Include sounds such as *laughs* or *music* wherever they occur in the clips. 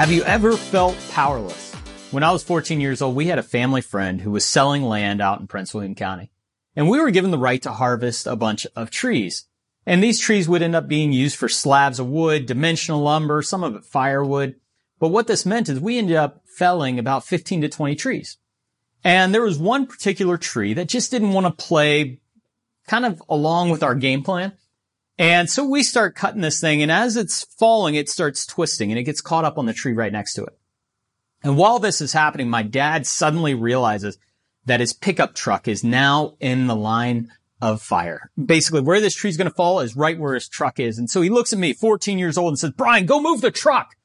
Have you ever felt powerless? When I was 14 years old, we had a family friend who was selling land out in Prince William County. And we were given the right to harvest a bunch of trees. And these trees would end up being used for slabs of wood, dimensional lumber, some of it firewood. But what this meant is we ended up felling about 15 to 20 trees. And there was one particular tree that just didn't want to play kind of along with our game plan. And so we start cutting this thing and as it's falling, it starts twisting and it gets caught up on the tree right next to it. And while this is happening, my dad suddenly realizes that his pickup truck is now in the line of fire. Basically, where this tree's going to fall is right where his truck is. And so he looks at me, 14 years old, and says, Brian, go move the truck.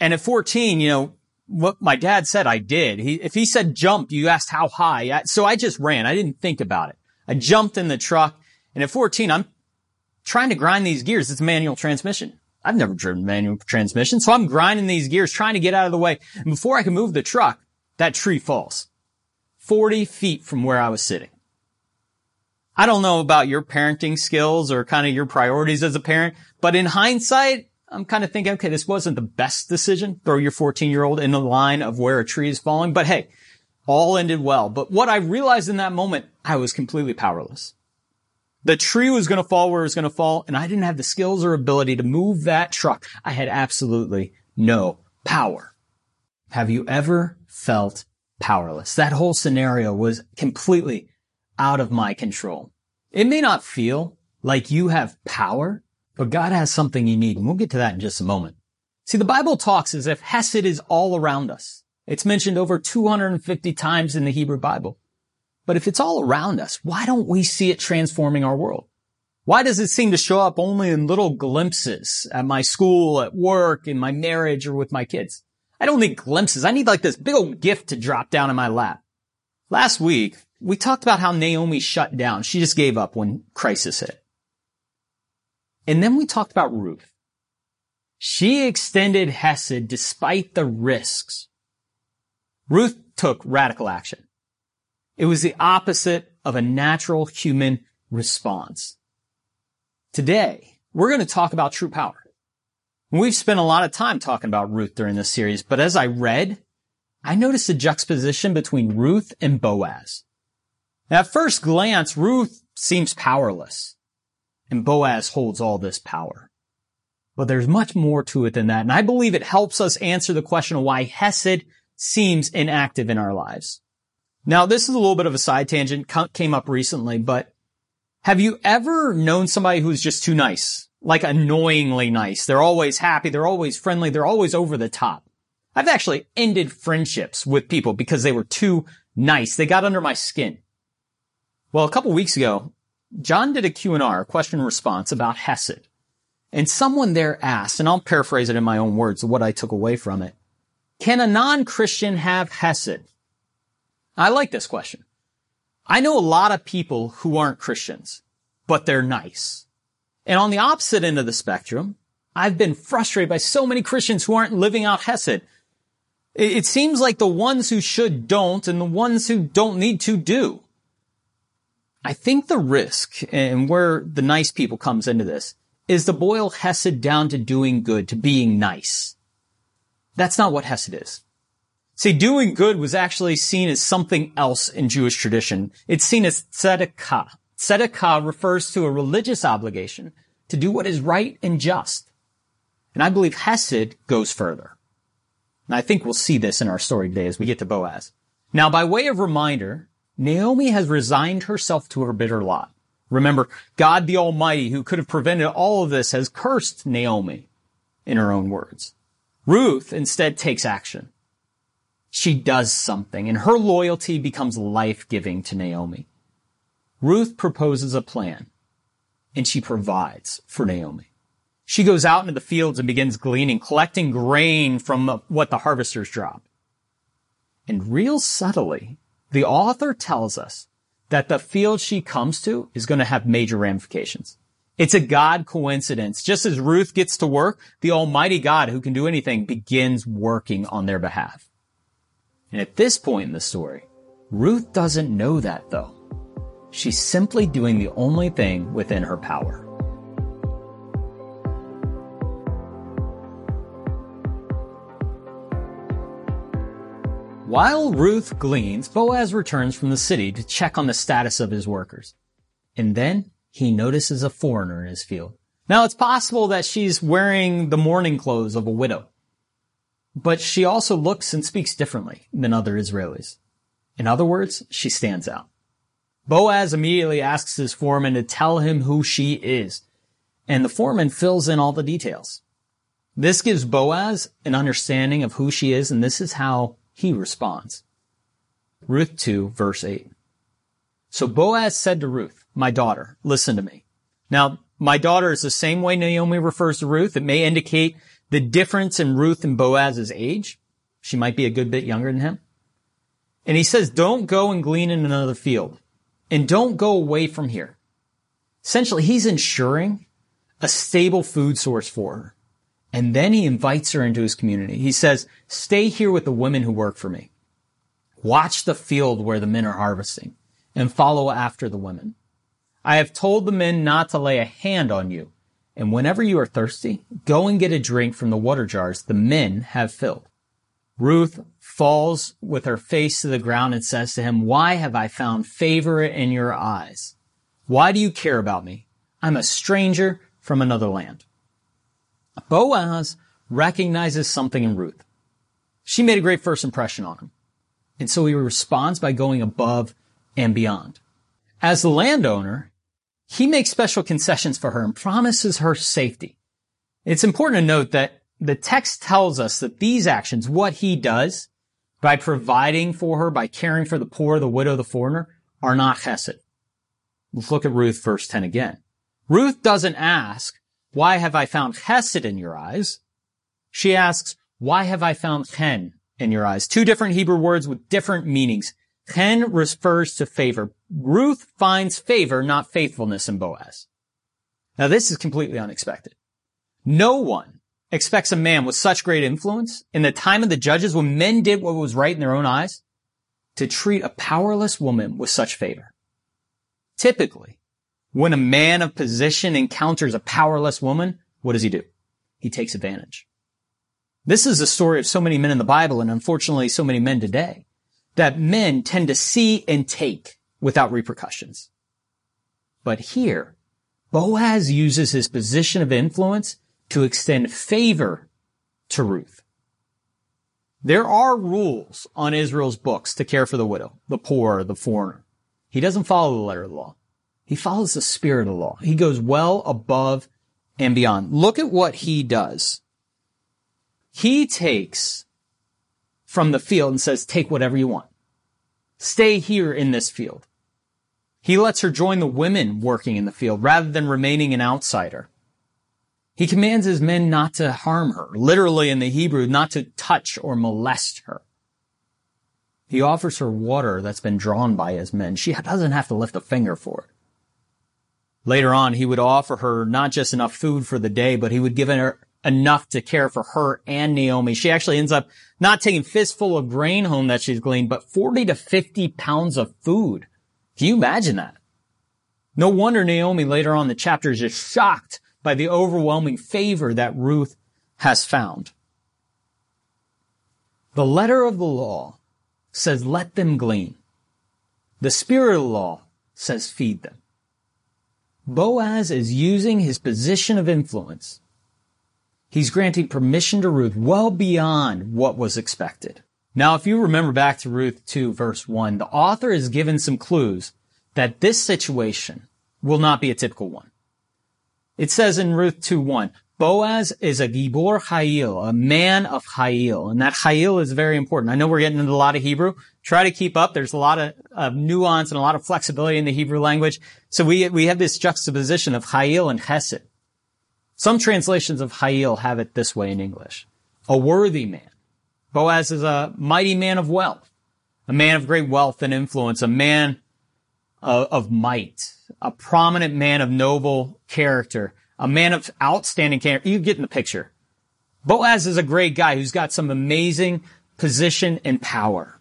And at 14, you know, what my dad said I did. He, if he said jump, you asked how high. I, so I just ran. I didn't think about it. I jumped in the truck. And at 14, I'm trying to grind these gears. It's manual transmission. I've never driven manual transmission. So I'm grinding these gears, trying to get out of the way. And before I can move the truck, that tree falls 40 feet from where I was sitting. I don't know about your parenting skills or kind of your priorities as a parent, but in hindsight, I'm kind of thinking, okay, this wasn't the best decision. Throw your 14 year old in the line of where a tree is falling. But hey, all ended well. But what I realized in that moment, I was completely powerless. The tree was going to fall where it was going to fall, and I didn't have the skills or ability to move that truck. I had absolutely no power. Have you ever felt powerless? That whole scenario was completely out of my control. It may not feel like you have power, but God has something you need, and we'll get to that in just a moment. See, the Bible talks as if Hesed is all around us. It's mentioned over 250 times in the Hebrew Bible. But if it's all around us, why don't we see it transforming our world? Why does it seem to show up only in little glimpses at my school, at work, in my marriage, or with my kids? I don't need glimpses. I need like this big old gift to drop down in my lap. Last week, we talked about how Naomi shut down. She just gave up when crisis hit. And then we talked about Ruth. She extended Hesed despite the risks. Ruth took radical action. It was the opposite of a natural human response. Today, we're going to talk about true power. We've spent a lot of time talking about Ruth during this series, but as I read, I noticed a juxtaposition between Ruth and Boaz. At first glance, Ruth seems powerless and Boaz holds all this power. But there's much more to it than that. And I believe it helps us answer the question of why Hesed seems inactive in our lives. Now, this is a little bit of a side tangent, came up recently, but have you ever known somebody who's just too nice? Like annoyingly nice. They're always happy. They're always friendly. They're always over the top. I've actually ended friendships with people because they were too nice. They got under my skin. Well, a couple weeks ago, John did a Q&R, a question and response about Hesed. And someone there asked, and I'll paraphrase it in my own words, what I took away from it. Can a non-Christian have Hesed? I like this question. I know a lot of people who aren't Christians, but they're nice. And on the opposite end of the spectrum, I've been frustrated by so many Christians who aren't living out Hesed. It seems like the ones who should don't and the ones who don't need to do. I think the risk and where the nice people comes into this is to boil Hesed down to doing good, to being nice. That's not what Hesed is. See, doing good was actually seen as something else in Jewish tradition. It's seen as tzedakah. Tzedakah refers to a religious obligation to do what is right and just. And I believe Hesed goes further. And I think we'll see this in our story today as we get to Boaz. Now, by way of reminder, Naomi has resigned herself to her bitter lot. Remember, God the Almighty, who could have prevented all of this, has cursed Naomi, in her own words. Ruth instead takes action. She does something, and her loyalty becomes life-giving to Naomi. Ruth proposes a plan, and she provides for Naomi. She goes out into the fields and begins gleaning, collecting grain from what the harvesters drop. And real subtly, the author tells us that the field she comes to is going to have major ramifications. It's a God coincidence. Just as Ruth gets to work, the Almighty God who can do anything begins working on their behalf. And at this point in the story, Ruth doesn't know that though. She's simply doing the only thing within her power. While Ruth gleans, Boaz returns from the city to check on the status of his workers. And then he notices a foreigner in his field. Now it's possible that she's wearing the mourning clothes of a widow but she also looks and speaks differently than other Israelis. In other words, she stands out. Boaz immediately asks his foreman to tell him who she is, and the foreman fills in all the details. This gives Boaz an understanding of who she is, and this is how he responds. Ruth 2, verse 8. So Boaz said to Ruth, my daughter, listen to me. Now, my daughter is the same way Naomi refers to Ruth. It may indicate the difference in Ruth and Boaz's age. She might be a good bit younger than him. And he says, don't go and glean in another field and don't go away from here. Essentially, he's ensuring a stable food source for her. And then he invites her into his community. He says, stay here with the women who work for me. Watch the field where the men are harvesting and follow after the women. I have told the men not to lay a hand on you. And whenever you are thirsty, go and get a drink from the water jars the men have filled. Ruth falls with her face to the ground and says to him, Why have I found favor in your eyes? Why do you care about me? I'm a stranger from another land. Boaz recognizes something in Ruth. She made a great first impression on him. And so he responds by going above and beyond. As the landowner, he makes special concessions for her and promises her safety. It's important to note that the text tells us that these actions, what he does by providing for her, by caring for the poor, the widow, the foreigner, are not chesed. Let's look at Ruth verse 10 again. Ruth doesn't ask, why have I found chesed in your eyes? She asks, why have I found chen in your eyes? Two different Hebrew words with different meanings. Chen refers to favor. Ruth finds favor, not faithfulness in Boaz. Now this is completely unexpected. No one expects a man with such great influence in the time of the judges when men did what was right in their own eyes to treat a powerless woman with such favor. Typically, when a man of position encounters a powerless woman, what does he do? He takes advantage. This is the story of so many men in the Bible and unfortunately so many men today that men tend to see and take without repercussions. But here, Boaz uses his position of influence to extend favor to Ruth. There are rules on Israel's books to care for the widow, the poor, the foreigner. He doesn't follow the letter of the law. He follows the spirit of the law. He goes well above and beyond. Look at what he does. He takes from the field and says, take whatever you want. Stay here in this field. He lets her join the women working in the field rather than remaining an outsider. He commands his men not to harm her, literally in the Hebrew, not to touch or molest her. He offers her water that's been drawn by his men. She doesn't have to lift a finger for it. Later on, he would offer her not just enough food for the day, but he would give her enough to care for her and Naomi. She actually ends up not taking fistful of grain home that she's gleaned, but 40 to 50 pounds of food. Can you imagine that? No wonder Naomi later on the chapter is just shocked by the overwhelming favor that Ruth has found. The letter of the law says, let them glean. The spirit of the law says, feed them. Boaz is using his position of influence. He's granting permission to Ruth well beyond what was expected. Now, if you remember back to Ruth 2 verse 1, the author has given some clues that this situation will not be a typical one. It says in Ruth 2 1, Boaz is a Gibor Chayil, a man of Chayil. And that Chayil is very important. I know we're getting into a lot of Hebrew. Try to keep up. There's a lot of, of nuance and a lot of flexibility in the Hebrew language. So we, we have this juxtaposition of Chayil and Chesed. Some translations of Chayil have it this way in English. A worthy man. Boaz is a mighty man of wealth, a man of great wealth and influence, a man of, of might, a prominent man of noble character, a man of outstanding character. You get in the picture. Boaz is a great guy who's got some amazing position and power.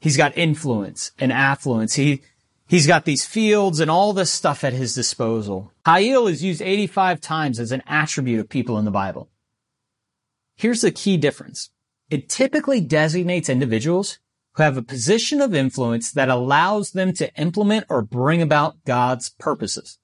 He's got influence and affluence. He, he's got these fields and all this stuff at his disposal. Chayil is used 85 times as an attribute of people in the Bible. Here's the key difference. It typically designates individuals who have a position of influence that allows them to implement or bring about God's purposes.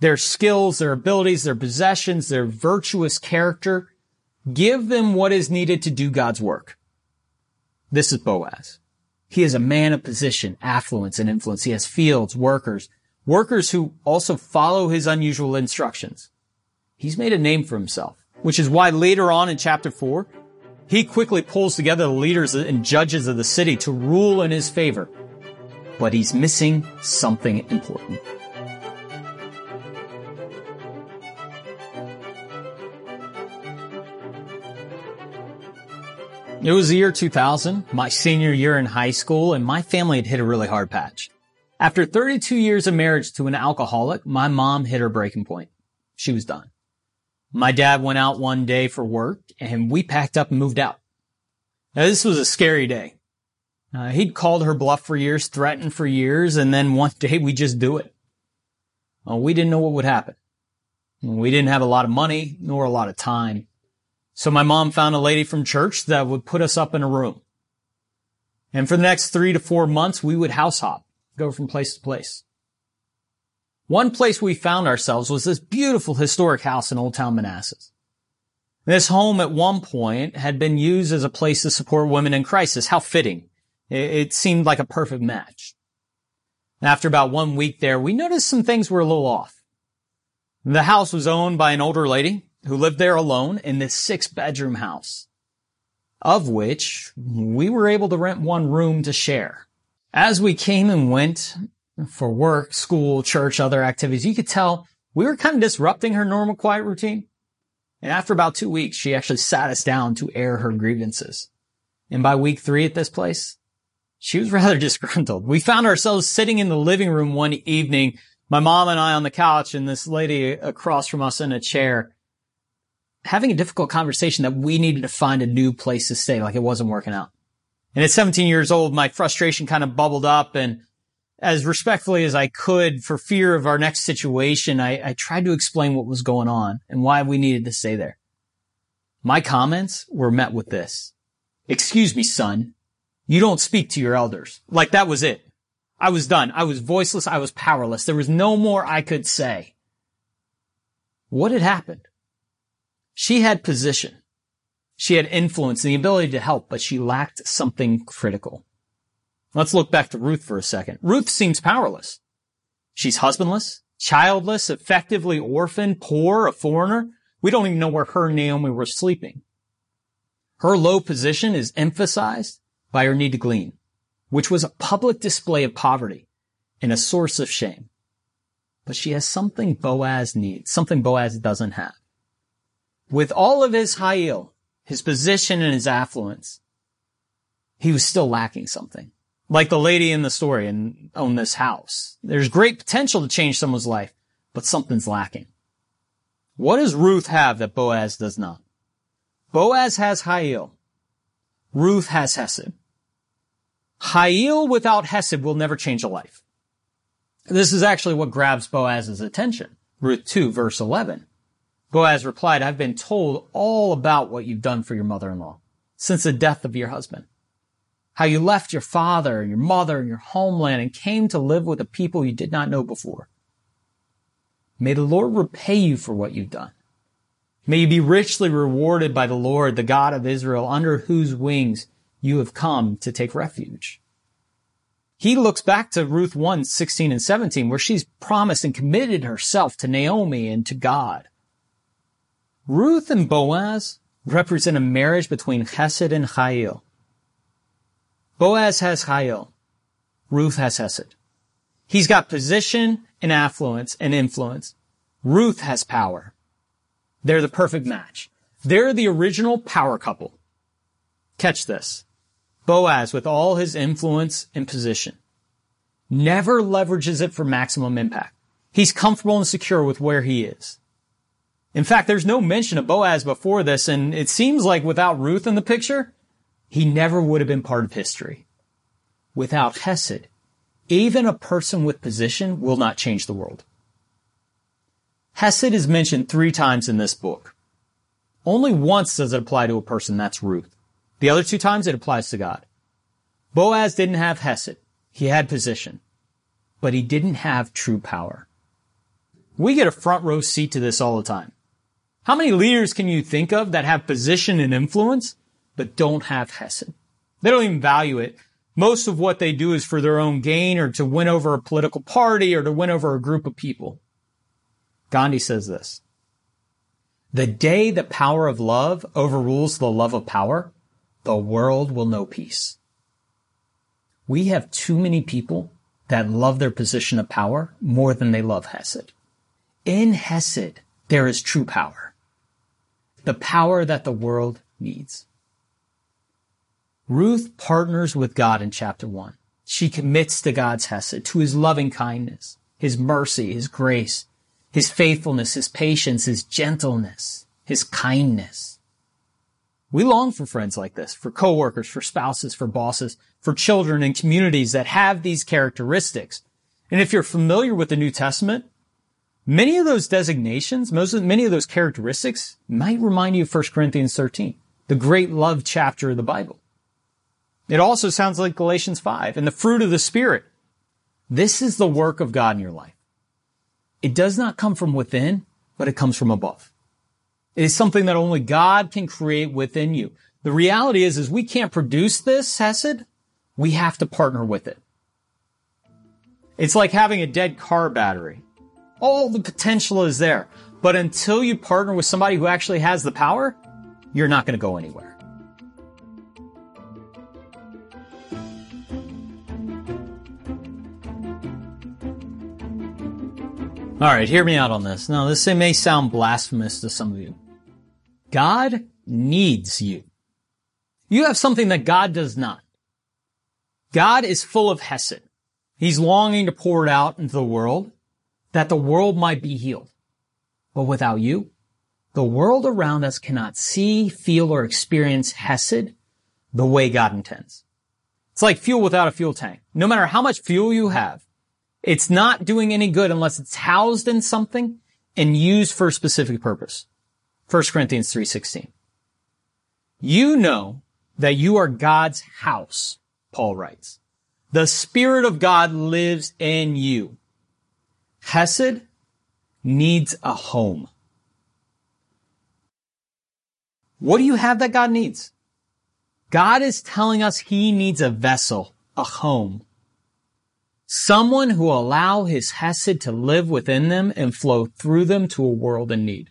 Their skills, their abilities, their possessions, their virtuous character give them what is needed to do God's work. This is Boaz. He is a man of position, affluence, and influence. He has fields, workers, workers who also follow his unusual instructions. He's made a name for himself, which is why later on in chapter four, he quickly pulls together the leaders and judges of the city to rule in his favor. But he's missing something important. It was the year 2000, my senior year in high school, and my family had hit a really hard patch. After 32 years of marriage to an alcoholic, my mom hit her breaking point. She was done. My dad went out one day for work and we packed up and moved out. Now this was a scary day. Uh, he'd called her bluff for years, threatened for years, and then one *laughs* day we just do it. Well, we didn't know what would happen. We didn't have a lot of money nor a lot of time. So my mom found a lady from church that would put us up in a room. And for the next three to four months, we would house hop, go from place to place. One place we found ourselves was this beautiful historic house in Old Town Manassas. This home at one point had been used as a place to support women in crisis. How fitting. It seemed like a perfect match. After about one week there, we noticed some things were a little off. The house was owned by an older lady who lived there alone in this six bedroom house, of which we were able to rent one room to share. As we came and went for work, school, church, other activities, you could tell we were kind of disrupting her normal quiet routine. And after about two weeks, she actually sat us down to air her grievances. And by week three at this place, she was *laughs* rather disgruntled. We found ourselves sitting in the living room one evening, my mom and I on the couch and this lady across from us in a chair having a difficult conversation that we needed to find a new place to stay. Like it wasn't working out. And at 17 years old, my frustration kind of bubbled up and as respectfully as I could for fear of our next situation, I, I tried to explain what was going on and why we needed to stay there. My comments were met with this. Excuse me, son. You don't speak to your elders. Like that was it. I was done. I was voiceless. I was powerless. There was no more I could say. What had happened? She had position. She had influence and the ability to help, but she lacked something critical. Let's look back to Ruth for a second. Ruth seems powerless. She's husbandless, childless, effectively orphaned, poor, a foreigner. We don't even know where her and Naomi were sleeping. Her low position is emphasized by her need to glean, which was a public display of poverty and a source of shame. But she has something Boaz needs, something Boaz doesn't have. With all of his chayil, his position and his affluence, he was still lacking something. Like the lady in the story and own this house. There's great potential to change someone's life, but something's lacking. What does Ruth have that Boaz does not? Boaz has chayil. Ruth has Hesed. chayil without Hesed will never change a life. This is actually what grabs Boaz's attention. Ruth 2 verse 11. Boaz replied, I've been told all about what you've done for your mother-in-law since the death of your husband. How you left your father and your mother and your homeland and came to live with a people you did not know before. May the Lord repay you for what you've done. May you be richly rewarded by the Lord, the God of Israel, under whose wings you have come to take refuge. He looks back to Ruth 1, 16 and 17, where she's promised and committed herself to Naomi and to God. Ruth and Boaz represent a marriage between Chesed and Chayil. Boaz has Chayil. Ruth has Hesed. He's got position and affluence and influence. Ruth has power. They're the perfect match. They're the original power couple. Catch this. Boaz, with all his influence and position, never leverages it for maximum impact. He's comfortable and secure with where he is. In fact, there's no mention of Boaz before this, and it seems like without Ruth in the picture, he never would have been part of history. Without Hesed, even a person with position will not change the world. Hesed is mentioned three times in this book. Only once does it apply to a person, that's Ruth. The other two times it applies to God. Boaz didn't have Hesed. He had position, but he didn't have true power. We get a front row seat to this all the time. How many leaders can you think of that have position and influence, but don't have Hesed? They don't even value it. Most of what they do is for their own gain or to win over a political party or to win over a group of people. Gandhi says this. The day the power of love overrules the love of power, the world will know peace. We have too many people that love their position of power more than they love Hesed. In Hesed, there is true power. The power that the world needs. Ruth partners with God in chapter one. She commits to God's Hesed, to his loving kindness, his mercy, his grace, his faithfulness, his patience, his gentleness, his kindness. We long for friends like this, for coworkers, for spouses, for bosses, for children and communities that have these characteristics. And if you're familiar with the New Testament, many of those designations, most of, many of those characteristics might remind you of 1 Corinthians 13, the great love chapter of the Bible. It also sounds like Galatians 5 and the fruit of the Spirit. This is the work of God in your life. It does not come from within, but it comes from above. It is something that only God can create within you. The reality is, is we can't produce this Hesed. We have to partner with it. It's like having a dead car battery. All the potential is there. But until you partner with somebody who actually has the power, you're not going to go anywhere. All right, hear me out on this. Now, this may sound blasphemous to some of you. God needs you. You have something that God does not. God is full of Hesed. He's longing to pour it out into the world that the world might be healed. But without you, the world around us cannot see, feel, or experience Hesed the way God intends. It's like fuel without a fuel tank. No matter how much fuel you have, it's not doing any good unless it's housed in something and used for a specific purpose. 1 Corinthians 3.16. You know that you are God's house, Paul writes. The Spirit of God lives in you. Hesed needs a home. What do you have that God needs? God is telling us he needs a vessel, a home. Someone who will allow his Hesed to live within them and flow through them to a world in need.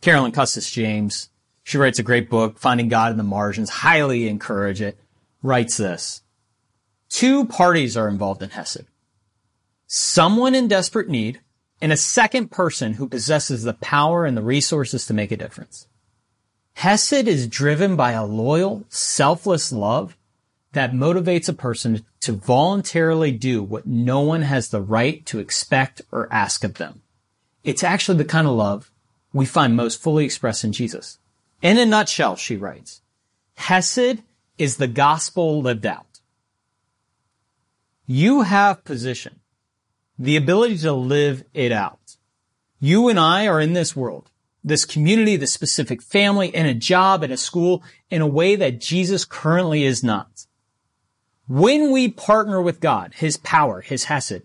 Carolyn Custis James, she writes a great book, Finding God in the Margins, highly encourage it, writes this. Two parties are involved in Hesed. Someone in desperate need and a second person who possesses the power and the resources to make a difference. Hesed is driven by a loyal, selfless love that motivates a person to voluntarily do what no one has the right to expect or ask of them. It's actually the kind of love we find most fully expressed in Jesus. In a nutshell, she writes, Hesed is the gospel lived out. You have position, the ability to live it out. You and I are in this world, this community, this specific family, in a job, in a school, in a way that Jesus currently is not. When we partner with God, His power, His Hesed,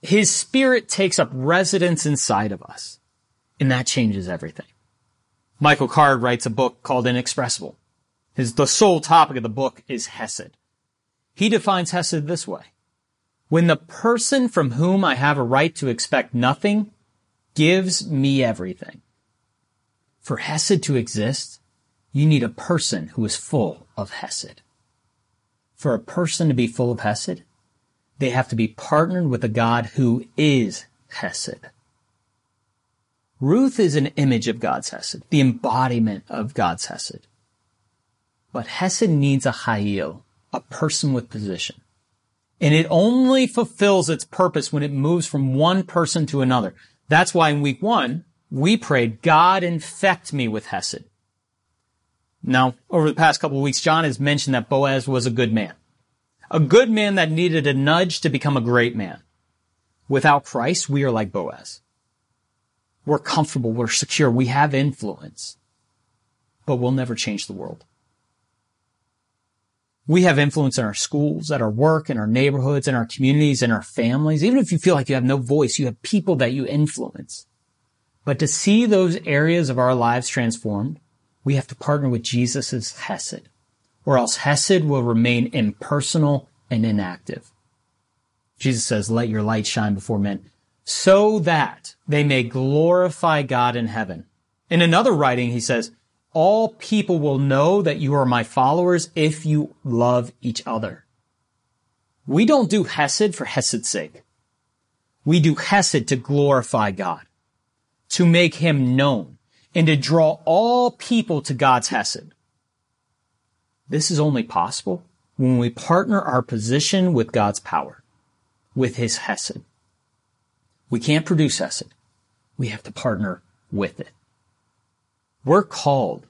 His Spirit takes up residence inside of us. And that changes everything. Michael Card writes a book called Inexpressible. His, the sole topic of the book is Hesed. He defines Hesed this way. When the person from whom I have a right to expect nothing gives me everything. For Hesed to exist, you need a person who is full of Hesed for a person to be full of Hesed, they have to be partnered with a God who is Hesed. Ruth is an image of God's Hesed, the embodiment of God's Hesed. But Hesed needs a Hayil, a person with position. And it only fulfills its purpose when it moves from one person to another. That's why in week one, we prayed, God infect me with Hesed. Now, over the past couple of weeks, John has mentioned that Boaz was a good man. A good man that needed a nudge to become a great man. Without Christ, we are like Boaz. We're comfortable, we're secure, we have influence, but we'll never change the world. We have influence in our schools, at our work, in our neighborhoods, in our communities, in our families. Even if you feel like you have no voice, you have people that you influence. But to see those areas of our lives transformed, we have to partner with Jesus' Hesed, or else Hesed will remain impersonal and inactive. Jesus says, let your light shine before men so that they may glorify God in heaven. In another writing, he says, all people will know that you are my followers if you love each other. We don't do Hesed for Hesed's sake. We do Hesed to glorify God, to make him known, and to draw all people to God's Hesed. This is only possible when we partner our position with God's power, with his Hesed. We can't produce Hesed. We have to partner with it. We're called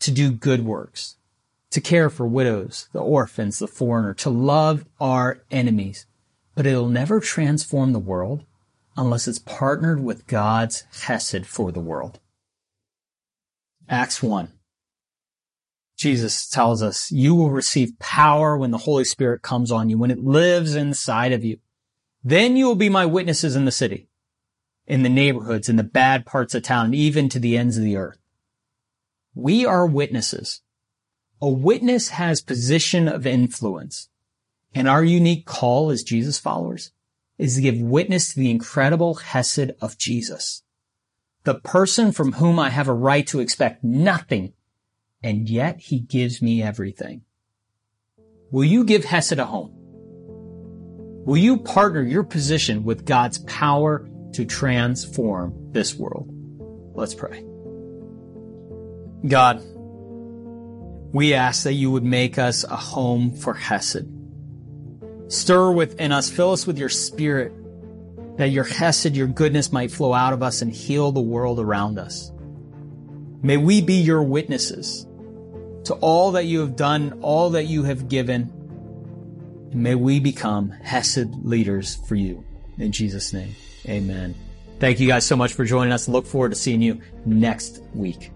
to do good works, to care for widows, the orphans, the foreigner, to love our enemies. But it'll never transform the world unless it's partnered with God's Hesed for the world. Acts 1. Jesus tells us, you will receive power when the Holy Spirit comes on you, when it lives inside of you. Then you will be my witnesses in the city, in the neighborhoods, in the bad parts of town, even to the ends of the earth. We are witnesses. A witness has position of influence. And our unique call as Jesus followers is to give witness to the incredible Hesed of Jesus. The person from whom I have a right to expect nothing, and yet he gives me everything. Will you give Hesed a home? Will you partner your position with God's power to transform this world? Let's pray. God, we ask that you would make us a home for Hesed. Stir within us, fill us with your spirit, that your Hesed, your goodness might flow out of us and heal the world around us. May we be your witnesses to all that you have done, all that you have given, and may we become Hesed leaders for you. In Jesus' name, amen. Thank you guys so much for joining us. Look forward to seeing you next week.